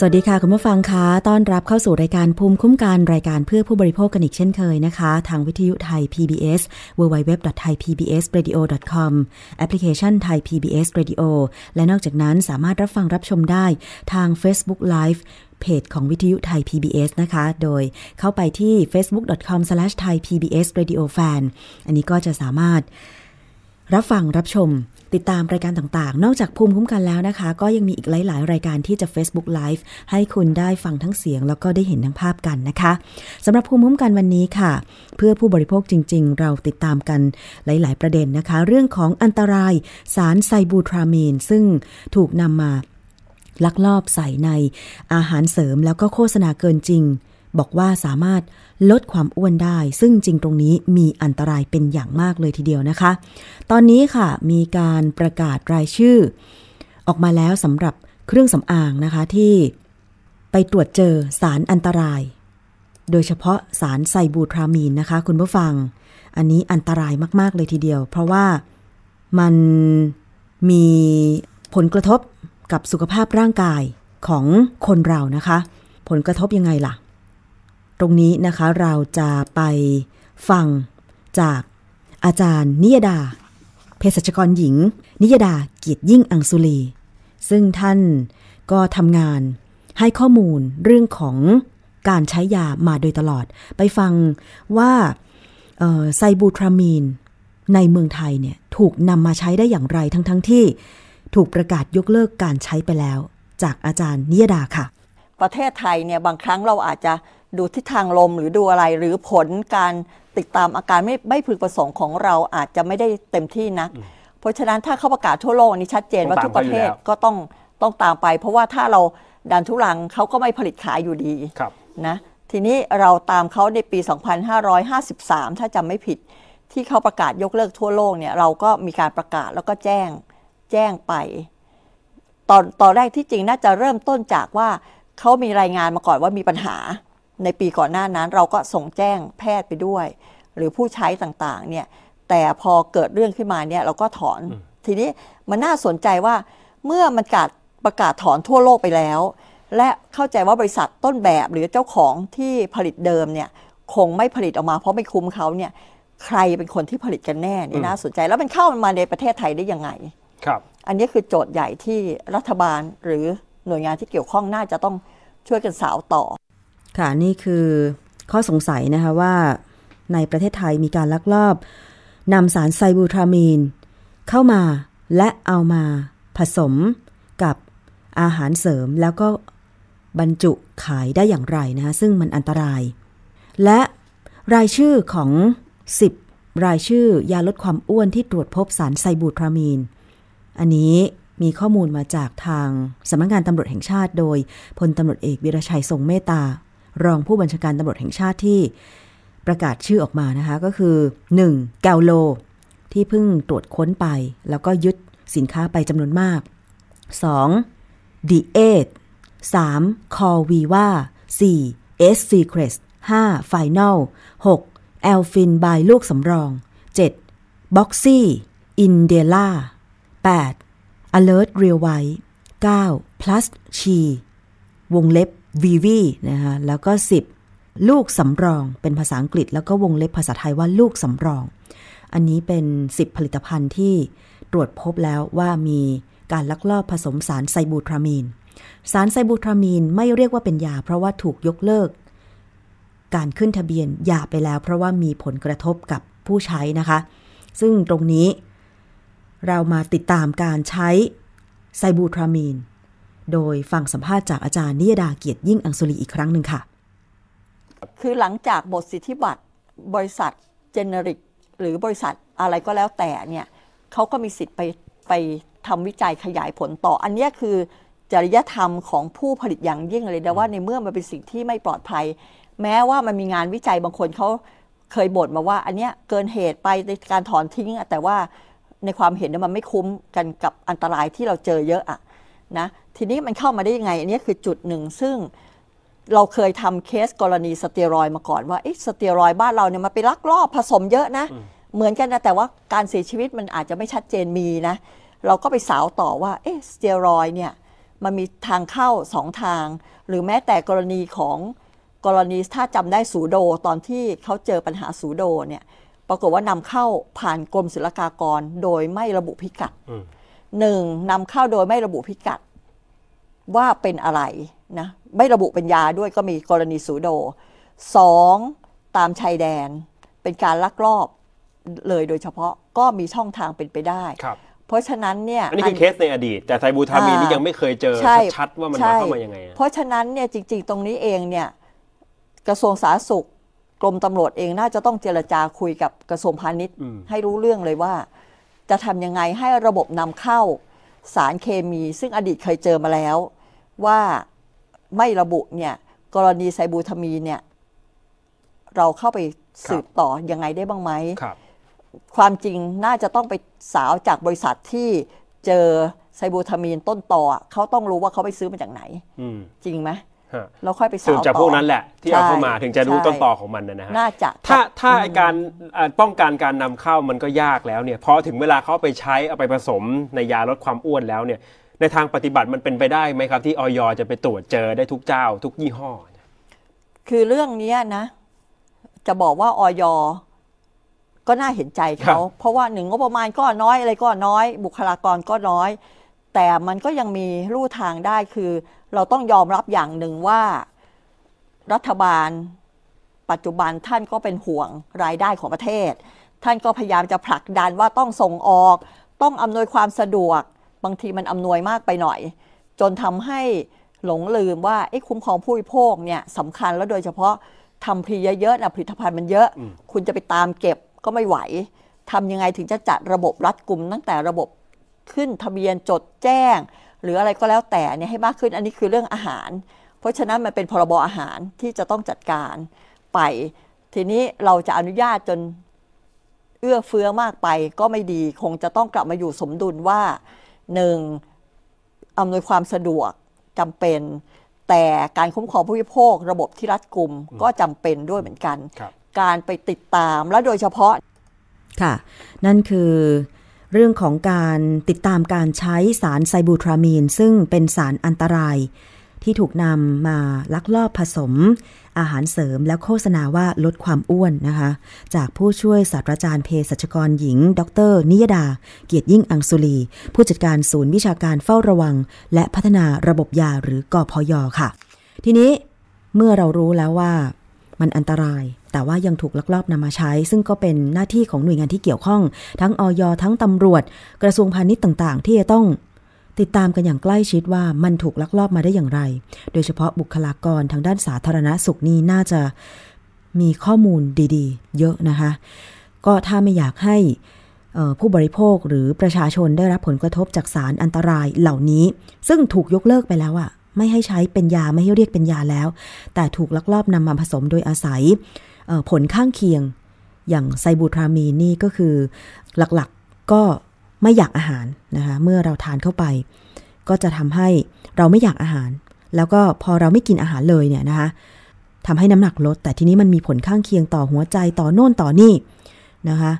สวัสดีค่ะ คุณผู้ฟังคะ ต้อนรับเข้าสู่รายการภูมิคุ้มกันรายการเพื่อผู้บริโภคกันอีกเช่นเคยนะคะ ทางวิทยุไทย PBS www.thaipbsradio.com แอปพลิเคชันไทย PBS Radio และนอกจากนั้นสามารถรับฟังรับชมได้ทาง Facebook Live เพจของวิทยุไทย PBS นะคะ โดยเข้าไปที่ facebook.com/thaipbsradiofan อันนี้ก็จะสามารถรับฟังรับชม ติดตามรายการต่างๆ นอกจากภูมิคุ้มกันแล้วนะคะ ก็ยังมีอีกหลาย ๆ รายการที่จะ Facebook Live ให้คุณได้ฟังทั้งเสียง แล้วก็ได้เห็นทั้งภาพกันนะคะสำหรับภูมิคุ้มกันวันนี้ค่ะ เพื่อผู้บริโภคจริง ๆ เราติดตามกันหลาย ๆ ประเด็นนะคะ เรื่องของอันตรายสารไซบูทรามีน ซึ่งถูกนำมาลักลอบใส่ในอาหารเสริมแล้วก็โฆษณาเกินจริง บอกว่าสามารถลดความอ้วนได้ ซึ่งจริงตรงนี้มีอันตรายเป็นอย่างมากเลยทีเดียวนะคะ ตอนนี้ค่ะมีการประกาศรายชื่อ ออกมาแล้วสำหรับเครื่องสำอางนะคะที่ไปตรวจเจอสารอันตราย โดยเฉพาะสารไซบูทรามีนนะคะ คุณผู้ฟัง อันนี้อันตรายมาก ๆ เลยทีเดียว เพราะว่ามันมีผลกระทบกับสุขภาพร่างกายของคนเรานะคะ ผลกระทบยังไงล่ะ ตรงนี้นะคะเราจะไปฟังจากอาจารย์นิยดาเภสัชกรหญิง นิยดาเกียรติยิ่งอังสุลี ซึ่งท่านก็ทำงานให้ข้อมูลเรื่องของการใช้ยามาโดยตลอด ไปฟังว่าไซบูทรามีน ในเมืองไทยเนี่ยถูกนำมาใช้ได้อย่างไรทั้งๆทที่ถูกประกาศยกเลิกการใช้ไปแล้ว จากอาจารย์นิยดาค่ะ ประเทศไทยเนี่ยบางครั้งเราอาจจะ ดูทิศทางลมหรือดูอะไรหรือผลการติดตามอาการไม่ไม่พึงประสงค์ของเราอาจจะไม่ได้เต็มที่นัก เพราะฉะนั้นถ้าเขาประกาศทั่วโลกนี้ชัดเจนว่าทุกประเทศก็ต้องต้องตามไป เพราะว่าถ้าเราดันทุลังเขาก็ไม่ผลิตขายอยู่ดีนะทีนี้เราตามเขาในปี 2553 ถ้าจำไม่ผิด ที่เขาประกาศยกเลิกทั่วโลกเนี่ยเราก็มีการประกาศแล้วก็แจ้งแจ้งไป ตอนตอนแรกที่จริงน่าจะเริ่มต้นจากว่าเขามีรายงานมาก่อนว่ามีปัญหา ในปีก่อนหน้านั้นเราก็ส่งแจ้งแพทย์ไปด้วย หรือผู้ใช้ต่างๆเนี่ยแต่พอเกิดเรื่องขึ้นมาเนี่ยเราก็ถอน ทีนี้มันน่าสนใจว่าเมื่อมันกาศประกาศถอนทั่วโลกไปแล้ว และเข้าใจว่าบริษัทต้นแบบหรือเจ้าของที่ผลิตเดิมเนี่ยคงไม่ผลิตออกมาเพราะไม่คุ้มเขาเนี่ยใครเป็นคนที่ผลิตกันแน่นี่น่าสนใจ แล้วมันเข้ามาในประเทศไทยได้ยังไงครับ อันนี้คือโจทย์ใหญ่ที่รัฐบาลหรือหน่วยงานที่เกี่ยวข้องน่าจะต้องช่วยกันสาวต่อ ค่ะนี่คือข้อสงสัยนะคะว่าในประเทศไทยมีการลักลอบนำสารไซบูทรามีน เข้ามาและเอามาผสมกับอาหารเสริมแล้วก็บรรจุขายได้อย่างไรนะคะซึ่งมันอันตราย และรายชื่อของ 10 รายชื่อยาลดความอ้วนที่ตรวจพบสารไซบูทรามีน อันนี้มีข้อมูลมาจากทางสำนักงานตำรวจแห่งชาติ โดยพลตำรวจเอกวิรชัยทรงเมตตา รองผู้บัญชาการตำรวจแห่งชาติที่ประกาศชื่อออกมานะคะ ก็คือ 1. แกลโล ที่เพิ่งตรวจค้นไป แล้วก็ยึดสินค้าไปจำนวนมาก 2. ดีเอท 3. คอวีว่า 4. S Secret 5. Final 6. แอลฟินบายลูกสำรอง 7. บ็อกซี่ อินเดล่า 8. alert real white 9. plus she วงเล็บ vv นะคะแล้วก็ 10 ลูกสำรองเป็นภาษาอังกฤษ แล้วก็วงเล็บภาษาไทยว่าลูกสำรอง อันนี้เป็น 10 ผลิตภัณฑ์ที่ตรวจพบแล้วว่ามีการลักลอบผสมสารไซบูทรามีน สารไซบูทรามีนไม่เรียกว่าเป็นยา เพราะว่าถูกยกเลิก การขึ้นทะเบียนยาไปแล้ว เพราะว่ามีผลกระทบกับผู้ใช้นะคะ ซึ่งตรงนี้เรามาติดตามการใช้ไซบูทรามีน โดยฟังสัมภาษณ์จากอาจารย์นิยดาเกียรติยิ่งอังสุรีอีกครั้งหนึ่งค่ะ คือหลังจากบทสิทธิบัตรบริษัทเจเนริกหรือบริษัทอะไรก็แล้วแต่เนี่ยเขาก็มีสิทธิ์ไปไปทำวิจัยขยายผลต่อ อันนี้คือจริยธรรมของผู้ผลิตอย่างยิ่งเลยนะว่าในเมื่อมันเป็นสิ่งที่ไม่ปลอดภัย แม้ว่ามันมีงานวิจัยบางคนเขาเคยบ่นมาว่า อันนี้เกินเหตุไปในการถอนทิ้งแต่ว่าในความเห็นมันไม่คุ้มกันกับอันตรายที่เราเจอเยอะอะนะ ทีนี้มันเข้ามาได้ยังไง อันนี้คือจุดหนึ่ง ซึ่งเราเคยทำเคสกรณีสเตียรอยมาก่อนว่าสเตียรอยบ้านเราเนี่ยมันไปลักลอบผสมเยอะนะ เหมือนกันนะ แต่ว่าการเสียชีวิตมันอาจจะไม่ชัดเจนมีนะ เราก็ไปสาวต่อว่าเอสเตียรอยเนี่ยมันมีทางเข้าสองทาง หรือแม้แต่กรณีของกรณีถ้าจำได้สูโดตอนที่เขาเจอปัญหาสูโดเนี่ยปรากฏว่านำเข้าผ่านกรมศุลกากรโดยไม่ระบุพิกัดอืมหนึ่งนำเข้าโดยไม่ระบุพิกัด ว่าเป็นอะไรนะไม่ระบุเป็นยาด้วยก็มีกรณีสูโดสองตามชายแดน เป็นการลักลอบเลยโดยเฉพาะก็มีช่องทางเป็นไปได้ครับเพราะฉะนั้นเนี่ยอันนี้คือเคสในอดีต แต่ไซบูทามีนนี่ยังไม่เคยเจอใช่ชัดๆว่ามันใช่มาเข้ามายังไงอะเพราะฉะนั้นเนี่ยจริง ๆ ตรงนี้เองเนี่ยกระทรวงสาธารณสุขกรมตำรวจเองน่าจะต้องเจรจาคุยกับกระทรวงพาณิชย์อืมให้รู้เรื่องเลยว่า จะทำยังไงให้ระบบนำเข้าสารเคมี ซึ่งอดีตเคยเจอมาแล้ว ว่าไม่ระบุเนี่ยกรณีไซบูทามีนเนี่ยเราเข้าไปสืบต่อยังไงได้บ้างไหมครับ ความจริงน่าจะต้องไปสาวจากบริษัทที่เจอไซบูทามีนต้นต่ออะเขาต้องรู้ว่าเขาไปซื้อมาจากไหนอืมจริงไหมฮะเราค่อยไปสืสาบวจากต่อพวกนั้นแหละที่เอาเข้ามาใช่ถึงจะรู้ใช่ต้นต่อของมันนะฮะน่าจะถ้าถ้าไอการอ่าป้องกันการนำเข้ามันก็ยากแล้วเนี่ยพอถึงเวลาเขาเอาไปใช้เอาไปผสมในยาลดความอ้วนแล้วเนี่ย ในทางปฏิบัติมันเป็นไปได้ไหมครับ ที่ออยจะไปตรวจเจอได้ทุกเจ้า ทุกยี่ห้อ คือเรื่องเนี้ยนะ จะบอกว่าออยก็น่าเห็นใจเขาเพราะว่าหนึ่งงบประมาณก็น้อยอะไรก็น้อย บุคลากรก็น้อย แต่มันก็ยังมีลู่ทางได้คือ เราต้องยอมรับอย่างหนึ่งว่า รัฐบาล ปัจจุบันท่านก็เป็นห่วงรายได้ของประเทศ ท่านก็พยายามจะผลักดันว่าต้องส่งออก ต้องอำนวยความสะดวก บางทีมันอำนวยมากไปหน่อย จนทำให้หลงลืมว่าไอ้คุ้มครองผู้บริโภคเนี่ยสำคัญแล้วโดยเฉพาะทำพรีเยอะๆนะผลิตภัณฑ์มันเยอะ คุณจะไปตามเก็บก็ไม่ไหวทำยังไงถึงจะจัดระบบรัดกุมตั้งแต่ระบบขึ้นทะเบียนจดแจ้ง หรืออะไรก็แล้วแต่เนี่ยให้มากขึ้นอันนี้คือเรื่องอาหาร เพราะฉะนั้นมันเป็นพรบอาหารที่จะต้องจัดการไป ทีนี้เราจะอนุญาตจนเอื้อเฟื้อมากไปก็ไม่ดี คงจะต้องกลับมาอยู่สมดุลว่า หนึ่งอำนวยความสะดวกจำเป็น แต่การคุ้มครองผู้บริโภค ระบบที่รัดกุมก็จำเป็นด้วยเหมือนกันครับการไปติดตามและโดยเฉพาะ ค่ะ นั่นคือเรื่องของการติดตามการใช้สารไซบูทรามีน ซึ่งเป็นสารอันตราย ที่ถูกนำมาลักลอบผสม อาหารเสริมและโฆษณาว่าลดความอ้วนนะคะ จากผู้ช่วยศาสตราจารย์เภสัชกรหญิง ดร นิยดา เกียรติยิ่งอังสุลี ผู้จัดการศูนย์วิชาการเฝ้าระวัง และพัฒนาระบบยาหรือกอพยค่ะ ทีนี้เมื่อเรารู้แล้วว่ามันอันตราย แต่ว่ายังถูกลักลอบนำมาใช้ ซึ่งก็เป็นหน้าที่ของหน่วยงานที่เกี่ยวข้อง ทั้งออยทั้งตำรวจ กระทรวงพาณิชย์ต่าง ๆ ที่จะต้อง ติดตามกันอย่างใกล้ชิดว่ามันถูกลักลอบมาได้อย่างไร โดยเฉพาะบุคลากรทางด้านสาธารณสุขนี่น่าจะมีข้อมูลดีๆ เยอะนะคะ ก็ถ้าไม่อยากให้ผู้บริโภคหรือประชาชนได้รับผลกระทบจากสารอันตรายเหล่านี้ ซึ่งถูกยกเลิกไปแล้วอะไม่ให้ใช้เป็นยาไม่ให้เรียกเป็นยาแล้ว แต่ถูกลักลอบนำมาผสมโดยอาศัยผลข้างเคียง อย่างไซบูทรามีนนี่ก็คือหลักๆก็ ไม่อยากอาหารนะคะ เมื่อเราทานเข้าไป ก็จะทำให้เราไม่อยากอาหาร แล้วก็พอเราไม่กินอาหารเลยเนี่ยนะคะทำให้น้ำหนักลด แต่ทีนี้มันมีผลข้างเคียงต่อหัวใจต่อโน่นต่อนี่นะคะ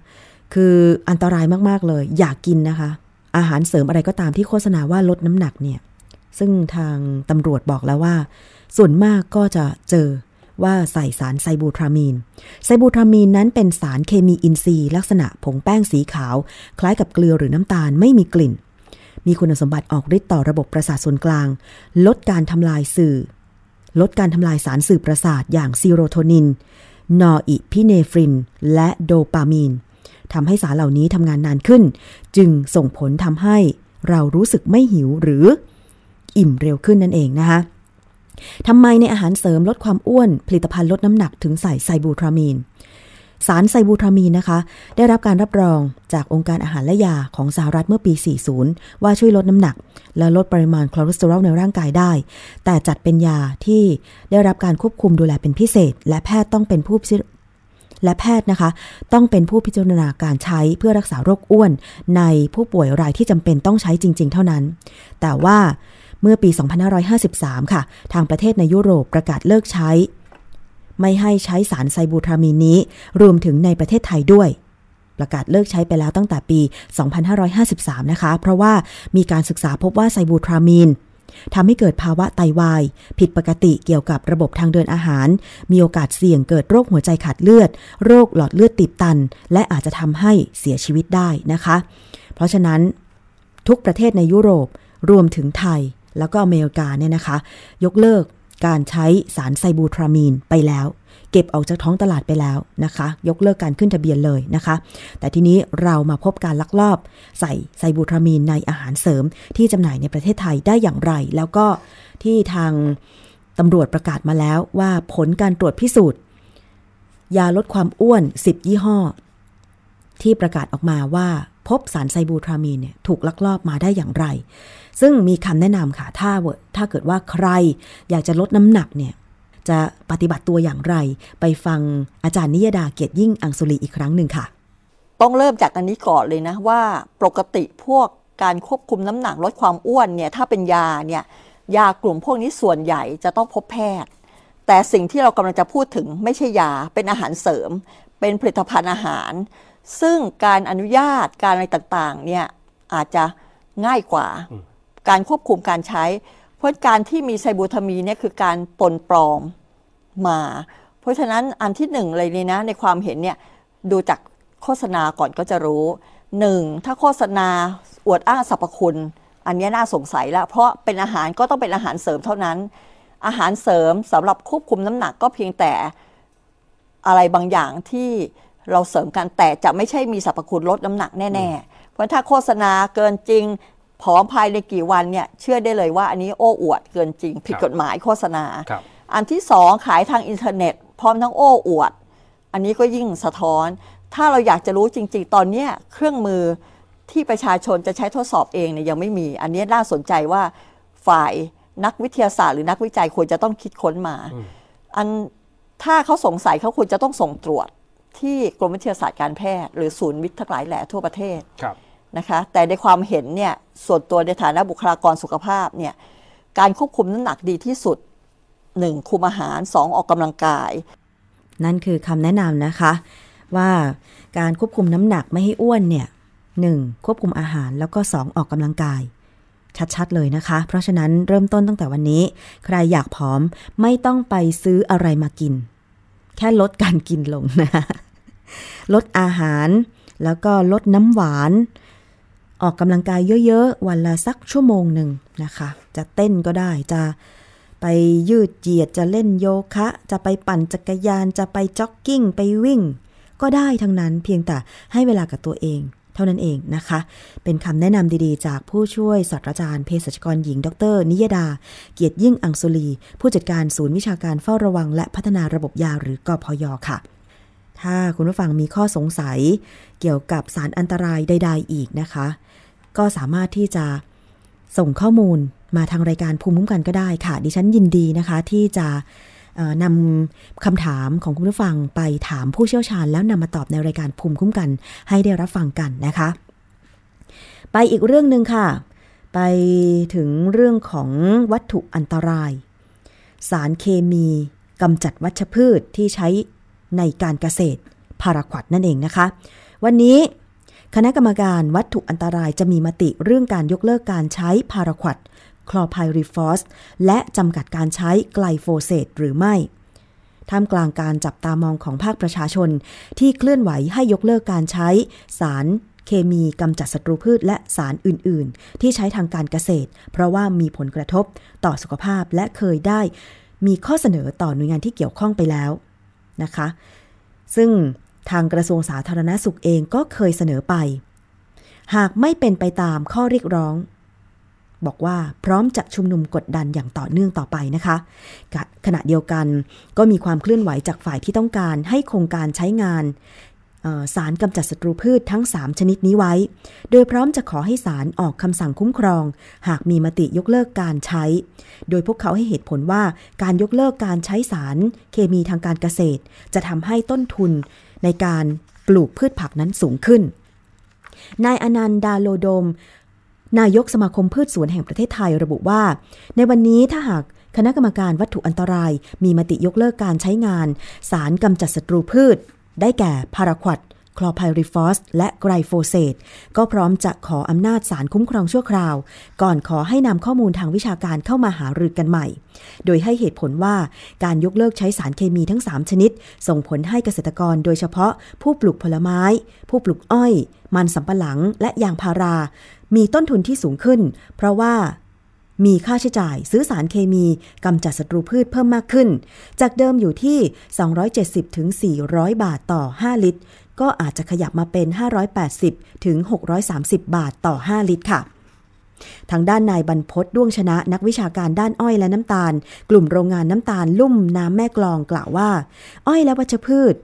คืออันตรายมากๆเลย อยากกินนะคะ อาหารเสริมอะไรก็ตามที่โฆษณาว่าลดน้ำหนักเนี่ย ซึ่งทางตำรวจบอกแล้วว่า ส่วนมากก็จะเจอ ว่าใส่สารไซบูทรามีน ไซบูทรามีนนั้นเป็นสารเคมีอินทรีย์ลักษณะผงแป้งสีขาว คล้ายกับเกลือหรือน้ำตาลไม่มีกลิ่น มีคุณสมบัติออกฤทธิ์ต่อระบบประสาทส่วนกลาง ลดการทำลายสื่อ ลดการทำลายสารสื่อประสาทอย่างซีโรโทนิน นอร์อิพิเนฟริน และโดปามีนทำให้สารเหล่านี้ทำงานนานขึ้น จึงส่งผลทำให้เรารู้สึกไม่หิวหรือ อิ่มเร็วขึ้นนั่นเองนะคะ ทำไมในอาหารเสริมลดความอ้วน ผลิตภัณฑ์ลดน้ำหนักถึงใส่ไซบูทรามีน สารไซบูทรามีนนะคะ ได้รับการรับรองจากองค์การอาหารและยาของสหรัฐเมื่อปี 40 ว่าช่วยลดน้ำหนัก และลดปริมาณคอเลสเตอรอลในร่างกายได้ แต่จัดเป็นยาที่ได้รับการควบคุมดูแลเป็นพิเศษ และแพทย์ต้องเป็นผู้และแพทย์นะคะ ต้องเป็นผู้พิจารณาการใช้เพื่อรักษาโรคอ้วน ในผู้ป่วยรายที่จำเป็นต้องใช้จริง ๆ เท่านั้น แต่ว่า เมื่อปี 2553 ค่ะ ทางประเทศในยุโรปประกาศเลิกใช้ ไม่ให้ใช้สารไซบูทรามีนนี้ รวมถึงในประเทศไทยด้วย ประกาศเลิกใช้ไปแล้วตั้งแต่ปี 2553 นะคะ เพราะว่ามีการศึกษาพบว่าไซบูทรามีนทำให้เกิดภาวะไตวาย ผิดปกติเกี่ยวกับระบบทางเดินอาหาร มีโอกาสเสี่ยงเกิดโรคหัวใจขาดเลือด โรคหลอดเลือดตีบตัน และอาจจะทำให้เสียชีวิตได้นะคะ เพราะฉะนั้นทุกประเทศในยุโรปรวมถึงไทย แล้วก็อเมริกาเนี่ยนะคะ ยกเลิกการใช้สารไซบูทรามีนไปแล้ว เก็บออกจากท้องตลาดไปแล้วนะคะ ยกเลิกการขึ้นทะเบียนเลยนะคะ แต่ทีนี้เรามาพบการลักลอบใส่ไซบูทรามีนในอาหารเสริม ที่จำหน่ายในประเทศไทยได้อย่างไร แล้วก็ที่ทางตำรวจประกาศมาแล้วว่าผลการตรวจพิสูจน์ยาลดความอ้วน 10 ยี่ห้อ ที่ประกาศออกมาว่าพบสารไซบูทรามีนเนี่ยถูกลักลอบมาได้อย่างไร ซึ่งมีคำแนะนำค่ะ ถ้าเวถ้าเกิดว่าใครอยากจะลดน้ำหนักเนี่ย จะปฏิบัติตัวอย่างไร ไปฟังอาจารย์นิยดาเกียรติยิ่งอังสุรีอีกครั้งหนึ่งค่ะ ต้องเริ่มจากอันนี้ก่อนเลยนะว่าปกติพวกการควบคุมน้ำหนักลดความอ้วนเนี่ยถ้าเป็นยาเนี่ยยากลุ่มพวกนี้ส่วนใหญ่จะต้องพบแพทย์ แต่สิ่งที่เรากำลังจะพูดถึงไม่ใช่ยาเป็นอาหารเสริม เป็นผลิตภัณฑ์อาหาร ซึ่งการอนุญาตการอะไรต่างๆเนี่ยอาจจะง่ายกว่า การควบคุมการใช้ เพราะการที่มีไซบูทามีเนี่ยคือการปนปลอมมา เพราะฉะนั้นอันที่หนึ่งเลยนี่นะในความเห็นเนี่ยดูจากโฆษณาก่อนก็จะรู้หนึ่งถ้าโฆษณาอวดอ้างสรรพคุณ อันนี้น่าสงสัยแล้ว เพราะเป็นอาหารก็ต้องเป็นอาหารเสริมเท่านั้น อาหารเสริมสำหรับควบคุมน้ำหนักก็เพียงแต่อะไรบางอย่างที่เราเสริมกันแต่จะไม่ใช่มีสรรพคุณลดน้ำหนักแน่ ๆ เพราะถ้าโฆษณาเกินจริง ผอมภายในกี่วันเนี่ยเชื่อได้เลยว่าอันนี้โอ้อวดเกินจริง ผิดกฎหมายโฆษณาครับอันที่สองขายทางอินเทอร์เน็ต พร้อมทั้งโอ้อวด อันนี้ก็ยิ่งสะท้อน ถ้าเราอยากจะรู้จริง ๆ ตอนเนี้ยเครื่องมือที่ประชาชนจะใช้ทดสอบเองเนี่ยยังไม่มี อันนี้น่าสนใจว่าฝ่ายนักวิทยาศาสตร์หรือนักวิจัยควรจะต้องคิดค้นมา อันถ้าเขาสงสัยเขาควรจะต้องส่งตรวจที่กรมวิทยาศาสตร์การแพทย์ หรือศูนย์วิทย์ทั้งหลายแหล่ทั่วประเทศครับ นะคะแต่ในความเห็นเนี่ยส่วนตัวในฐานะบุคลากรสุขภาพเนี่ยการควบคุมน้ำหนักดีที่สุด 1. คุมอาหาร 2. ออกกำลังกาย นั่นคือคำแนะนำนะคะ ว่าการควบคุมน้ำหนักไม่ให้อ้วนเนี่ยหนึ่งควบคุมอาหารแล้วก็สองออกกำลังกาย ชัดๆเลยนะคะ เพราะฉะนั้นเริ่มต้นตั้งแต่วันนี้ ใครอยากผอมไม่ต้องไปซื้ออะไรมากิน แค่ลดการกินลงนะลดอาหารแล้วก็ลดน้ำหวาน ออกกำลังกายเยอะๆ วันละสักชั่วโมงหนึ่งนะคะ จะเต้นก็ได้จะไปยืดเหยียดจะเล่นโยคะ จะไปปั่นจักรยานจะไปจ็อกกิ้ง ไปวิ่ง ก็ได้ทั้งนั้นเพียงแต่ให้เวลากับตัวเองเท่านั้นเองนะคะ เป็นคำแนะนำดีๆ จากผู้ช่วยศาสตราจารย์เภสัชกรหญิง ดร นิยดา เกียรติยิ่งอังสุลี ผู้จัดการศูนย์วิชาการเฝ้าระวัง และพัฒนาระบบยาหรือกพยค่ะ ถ้าคุณผู้ฟังมีข้อสงสัย เกี่ยวกับสารอันตรายใด ๆ อีกนะคะ ก็สามารถที่จะส่งข้อมูลมาทางรายการภูมิคุ้มกันก็ได้ค่ะ ดิฉันยินดีนะคะที่จะนำคำถามของคุณผู้ฟังไปถามผู้เชี่ยวชาญ แล้วนำมาตอบในรายการภูมิคุ้มกัน ให้ได้รับฟังกันนะคะ ไปอีกเรื่องหนึ่งค่ะ ไปถึงเรื่องของวัตถุอันตราย สารเคมีกำจัดวัชพืชที่ใช้ในการเกษตรพาราควดนั่นเองนะคะ วันนี้ คณะกรรมการวัตถุอันตรายจะมีมติเรื่องการยกเลิกการใช้พาราควดคลอไพริฟอสและจำกัดการใช้ไกลโฟเสตหรือไม่ ท่ามกลางการจับตามองของภาคประชาชน ที่เคลื่อนไหวให้ยกเลิกการใช้สารเคมีกำจัดศัตรูพืชและสารอื่น ๆ ที่ใช้ทางการเกษตร เพราะว่ามีผลกระทบต่อสุขภาพและเคยได้ มีข้อเสนอต่อหน่วยงานที่เกี่ยวข้องไปแล้วนะคะ ซึ่ง ทางกระทรวงสาธารณสุขเองก็เคยเสนอไป หากไม่เป็นไปตามข้อเรียกร้อง บอกว่าพร้อมจะชุมนุมกดดันอย่างต่อเนื่องต่อไปนะคะ ขณะเดียวกันก็มีความเคลื่อนไหวจากฝ่ายที่ต้องการให้โครงการใช้งานสารกำจัดศัตรูพืชทั้ง 3 ชนิดนี้ไว้ โดยพร้อมจะขอให้ศาลออกคำสั่งคุ้มครอง หากมีมติยกเลิกการใช้ โดยพวกเขาให้เหตุผลว่าการยกเลิกการใช้สารเคมีทางการเกษตร จะทำให้ต้นทุน ในการปลูกพืชผักนั้นสูงขึ้น นายอนันต์ดาโลโดม นายกสมาคมพืชสวนแห่งประเทศไทยระบุว่า ในวันนี้ถ้าหากคณะกรรมการวัตถุอันตราย มีมติยกเลิกการใช้งาน สารกำจัดศัตรูพืช ได้แก่พาราควด คลอไพริฟอสและไกรโฟเซตก็พร้อมจะขออำนาจสารคุ้มครองชั่วคราว ก่อนขอให้นำข้อมูลทางวิชาการเข้ามาหารือกันใหม่ โดยให้เหตุผลว่าการยกเลิกใช้สารเคมีทั้ง 3 ชนิด ส่งผลให้เกษตรกรโดยเฉพาะผู้ปลูกผลไม้ ผู้ปลูกอ้อย มันสำปะหลังและยางพารา มีต้นทุนที่สูงขึ้น เพราะว่ามีค่าใช้จ่ายซื้อสารเคมีกำจัดศัตรูพืชเพิ่มมากขึ้น จากเดิมอยู่ที่ 270ถึง400 บาทต่อ 5 ลิตร ก็อาจจะขยับมาเป็น 580 ถึง 630 บาทต่อ 5 ลิตรค่ะ ทางด้านนายบรรพศด้วงชนะนักวิชาการด้านอ้อยและน้ำตาล กลุ่มโรงงานน้ำตาลลุ่มน้ำแม่กลองกล่าวว่า อ้อยและวัชพืช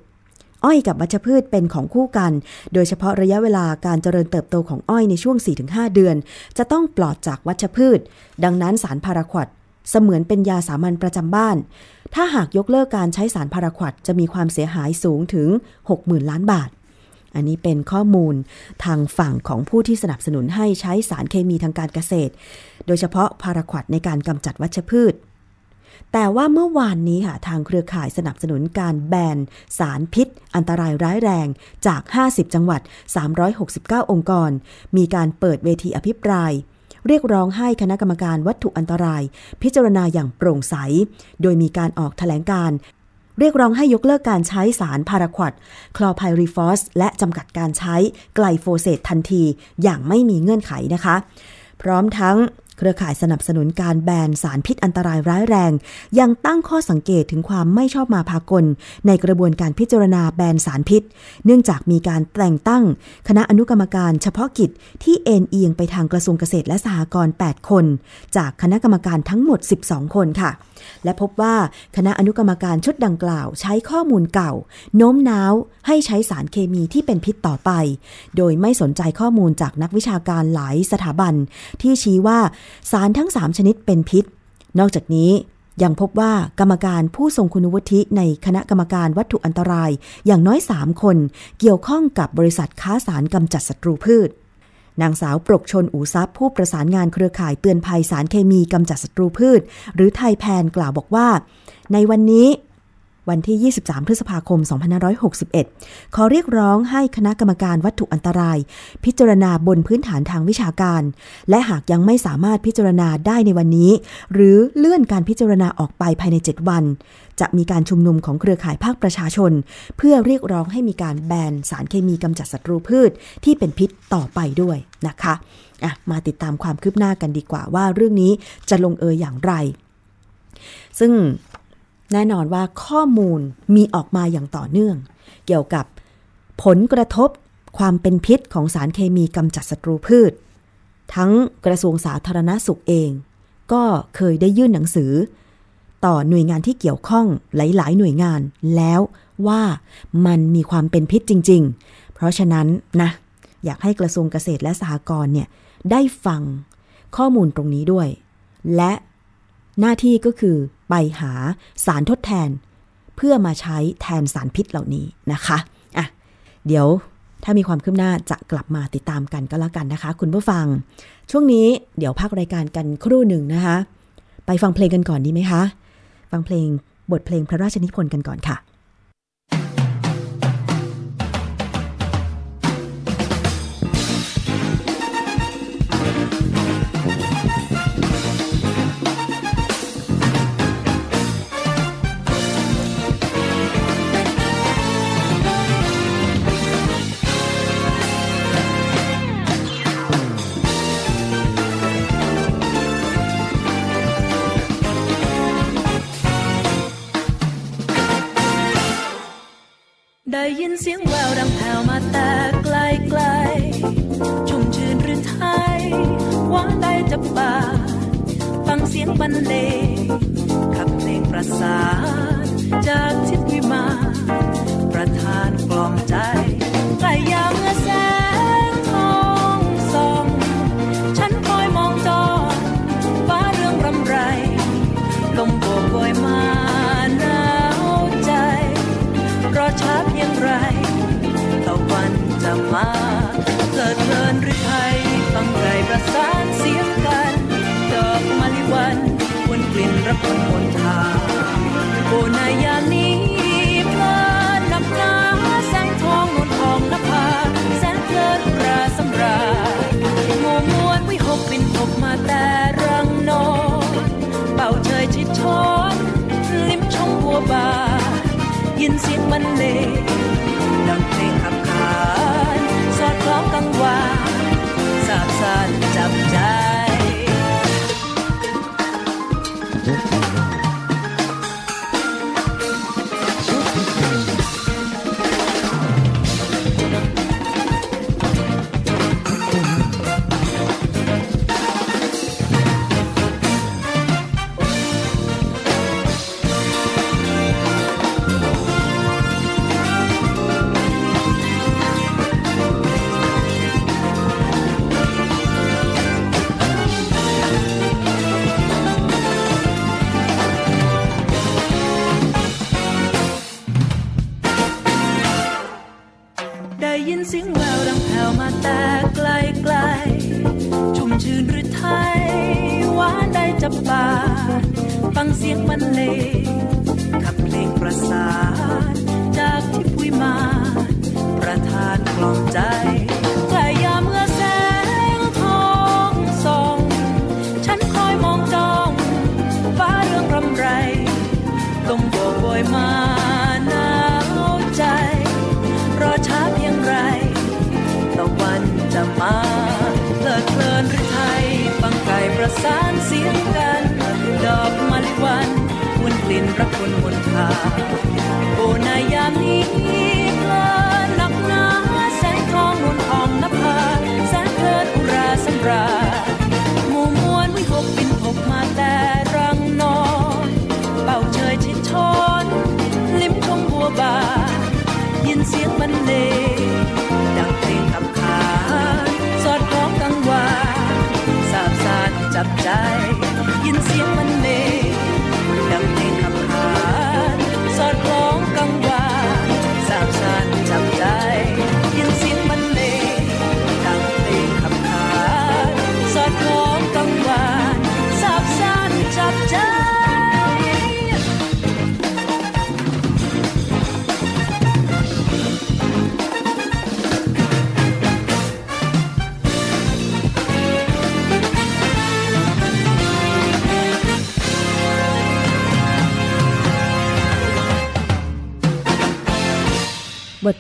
อ้อยกับวัชพืชเป็นของคู่กัน โดยเฉพาะระยะเวลาการเจริญเติบโตของอ้อยในช่วง 4-5 เดือน จะต้องปลอดจากวัชพืช ดังนั้นสารพาราควด เสมือนเป็นยาสามัญประจำบ้าน ถ้าหากยกเลิกการใช้สารพาราควดจะมีความเสียหายสูงถึง 60,000 ล้านบาท อันนี้เป็นข้อมูลทางฝั่งของผู้ที่สนับสนุนให้ใช้สารเคมีทางการเกษตร โดยเฉพาะพาราควดในการกำจัดวัชพืช แต่ว่าเมื่อวานนี้ค่ะทางเครือข่ายสนับสนุนการแบนสารพิษ อันตรายร้ายแรงจาก 50 จังหวัด 369 องค์กร มีการเปิดเวทีอภิปราย เรียกร้องให้คณะกรรมการวัตถุอันตราย พิจารณาอย่างโปร่งใส โดยมีการออกแถลงการ เรียกร้องให้ยกเลิกการใช้สารพาราควดคลอไพริฟอส และจำกัดการใช้ไกลโฟเซตทันทีอย่างไม่มีเงื่อนไขนะคะ พร้อมทั้ง เครือข่ายสนับสนุนการแบนสารพิษอันตรายร้ายแรง ยังตั้งข้อสังเกตถึงความไม่ชอบมาพากล ในกระบวนการพิจารณาแบนสารพิษ เนื่องจากมีการแต่งตั้ง คณะอนุกรรมการเฉพาะกิจที่เอ็นเอียงไปทางกระทรวงเกษตรและสหกรณ์8 คน จากคณะกรรมการทั้งหมด 12 คนค่ะ และพบว่าคณะอนุกรรมการชุดดังกล่าว ใช้ข้อมูลเก่า โน้มน้าวให้ใช้สารเคมีที่เป็นพิษต่อไป โดยไม่สนใจข้อมูลจากนักวิชาการหลายสถาบัน ที่ชี้ว่าสารทั้ง 3 ชนิดเป็นพิษ นอกจากนี้ยังพบว่ากรรมการผู้ทรงคุณวุฒิในคณะกรรมการวัตถุอันตรายอย่างน้อย 3 คน เกี่ยวข้องกับบริษัทค้าสารกำจัดศัตรูพืช นางสาวปรกชนอูซับผู้ประสานงานเครือข่ายเตือนภัยสารเคมีกำจัดศัตรูพืช หรือไทยแพนกล่าวบอกว่า ในวันนี้ วันที่ 23 พฤษภาคม 2561 ขอเรียกร้องให้คณะกรรมการวัตถุอันตราย พิจารณาบนพื้นฐานทางวิชาการ และหากยังไม่สามารถพิจารณาได้ในวันนี้ หรือเลื่อนการพิจารณาออกไปภายใน 7 วัน จะมีการชุมนุมของเครือข่ายภาคประชาชน เพื่อเรียกร้องให้มีการแบนสารเคมีกำจัดศัตรูพืชที่เป็นพิษต่อไปด้วยนะคะอะมาติดตามความคืบหน้ากันดีกว่าว่าเรื่องนี้จะลงเอยอย่างไร ซึ่ง แน่นอนว่าข้อมูลมีออกมาอย่างต่อเนื่อง เกี่ยวกับผลกระทบความเป็นพิษของสารเคมีกำจัดศัตรูพืช ทั้งกระทรวงสาธารณสุขเอง ก็เคยได้ยื่นหนังสือ ต่อหน่วยงานที่เกี่ยวข้องหลาย ๆ หน่วยงานแล้วว่ามันมีความเป็นพิษจริง ๆ เพราะฉะนั้นนะ อยากให้กระทรวงเกษตรและสหกรณ์เนี่ยได้ฟังข้อมูลตรงนี้ด้วย และ หน้าที่ก็คือไปหาสารทดแทน เพื่อมาใช้แทนสารพิษเหล่านี้นะคะอะเดี๋ยวถ้ามีความคืบหน้าจะกลับมาติดตามกันก็แล้วกันนะคะ คุณผู้ฟัง ช่วงนี้เดี๋ยวพักรายการกันครู่หนึ่งนะคะ ไปฟังเพลงกันก่อนดีไหมคะ ฟังเพลงบทเพลงพระราชนิพนธ์กันก่อนค่ะ เสียงแววดังแผ่วมาแต่ไกลไกลชุ่มชื่นหรือไทยหวานได้จับป่าฟังเสียงบรรเลงขับเพลงประสานจากทิศวิมานประทานกล่อมใจ ประสานเสียงกันดอกมะลิวันวนกลิ่นระคนบนทางโบนายานี้เพลินนำตาแสงทองนวทองนภาแสนเพลินราสำรามัมวนวิหบินหมาแต่รังนอนเป่าเชยชิดช้อน ลิ้มชมบัวบายินเสียงบรรเลง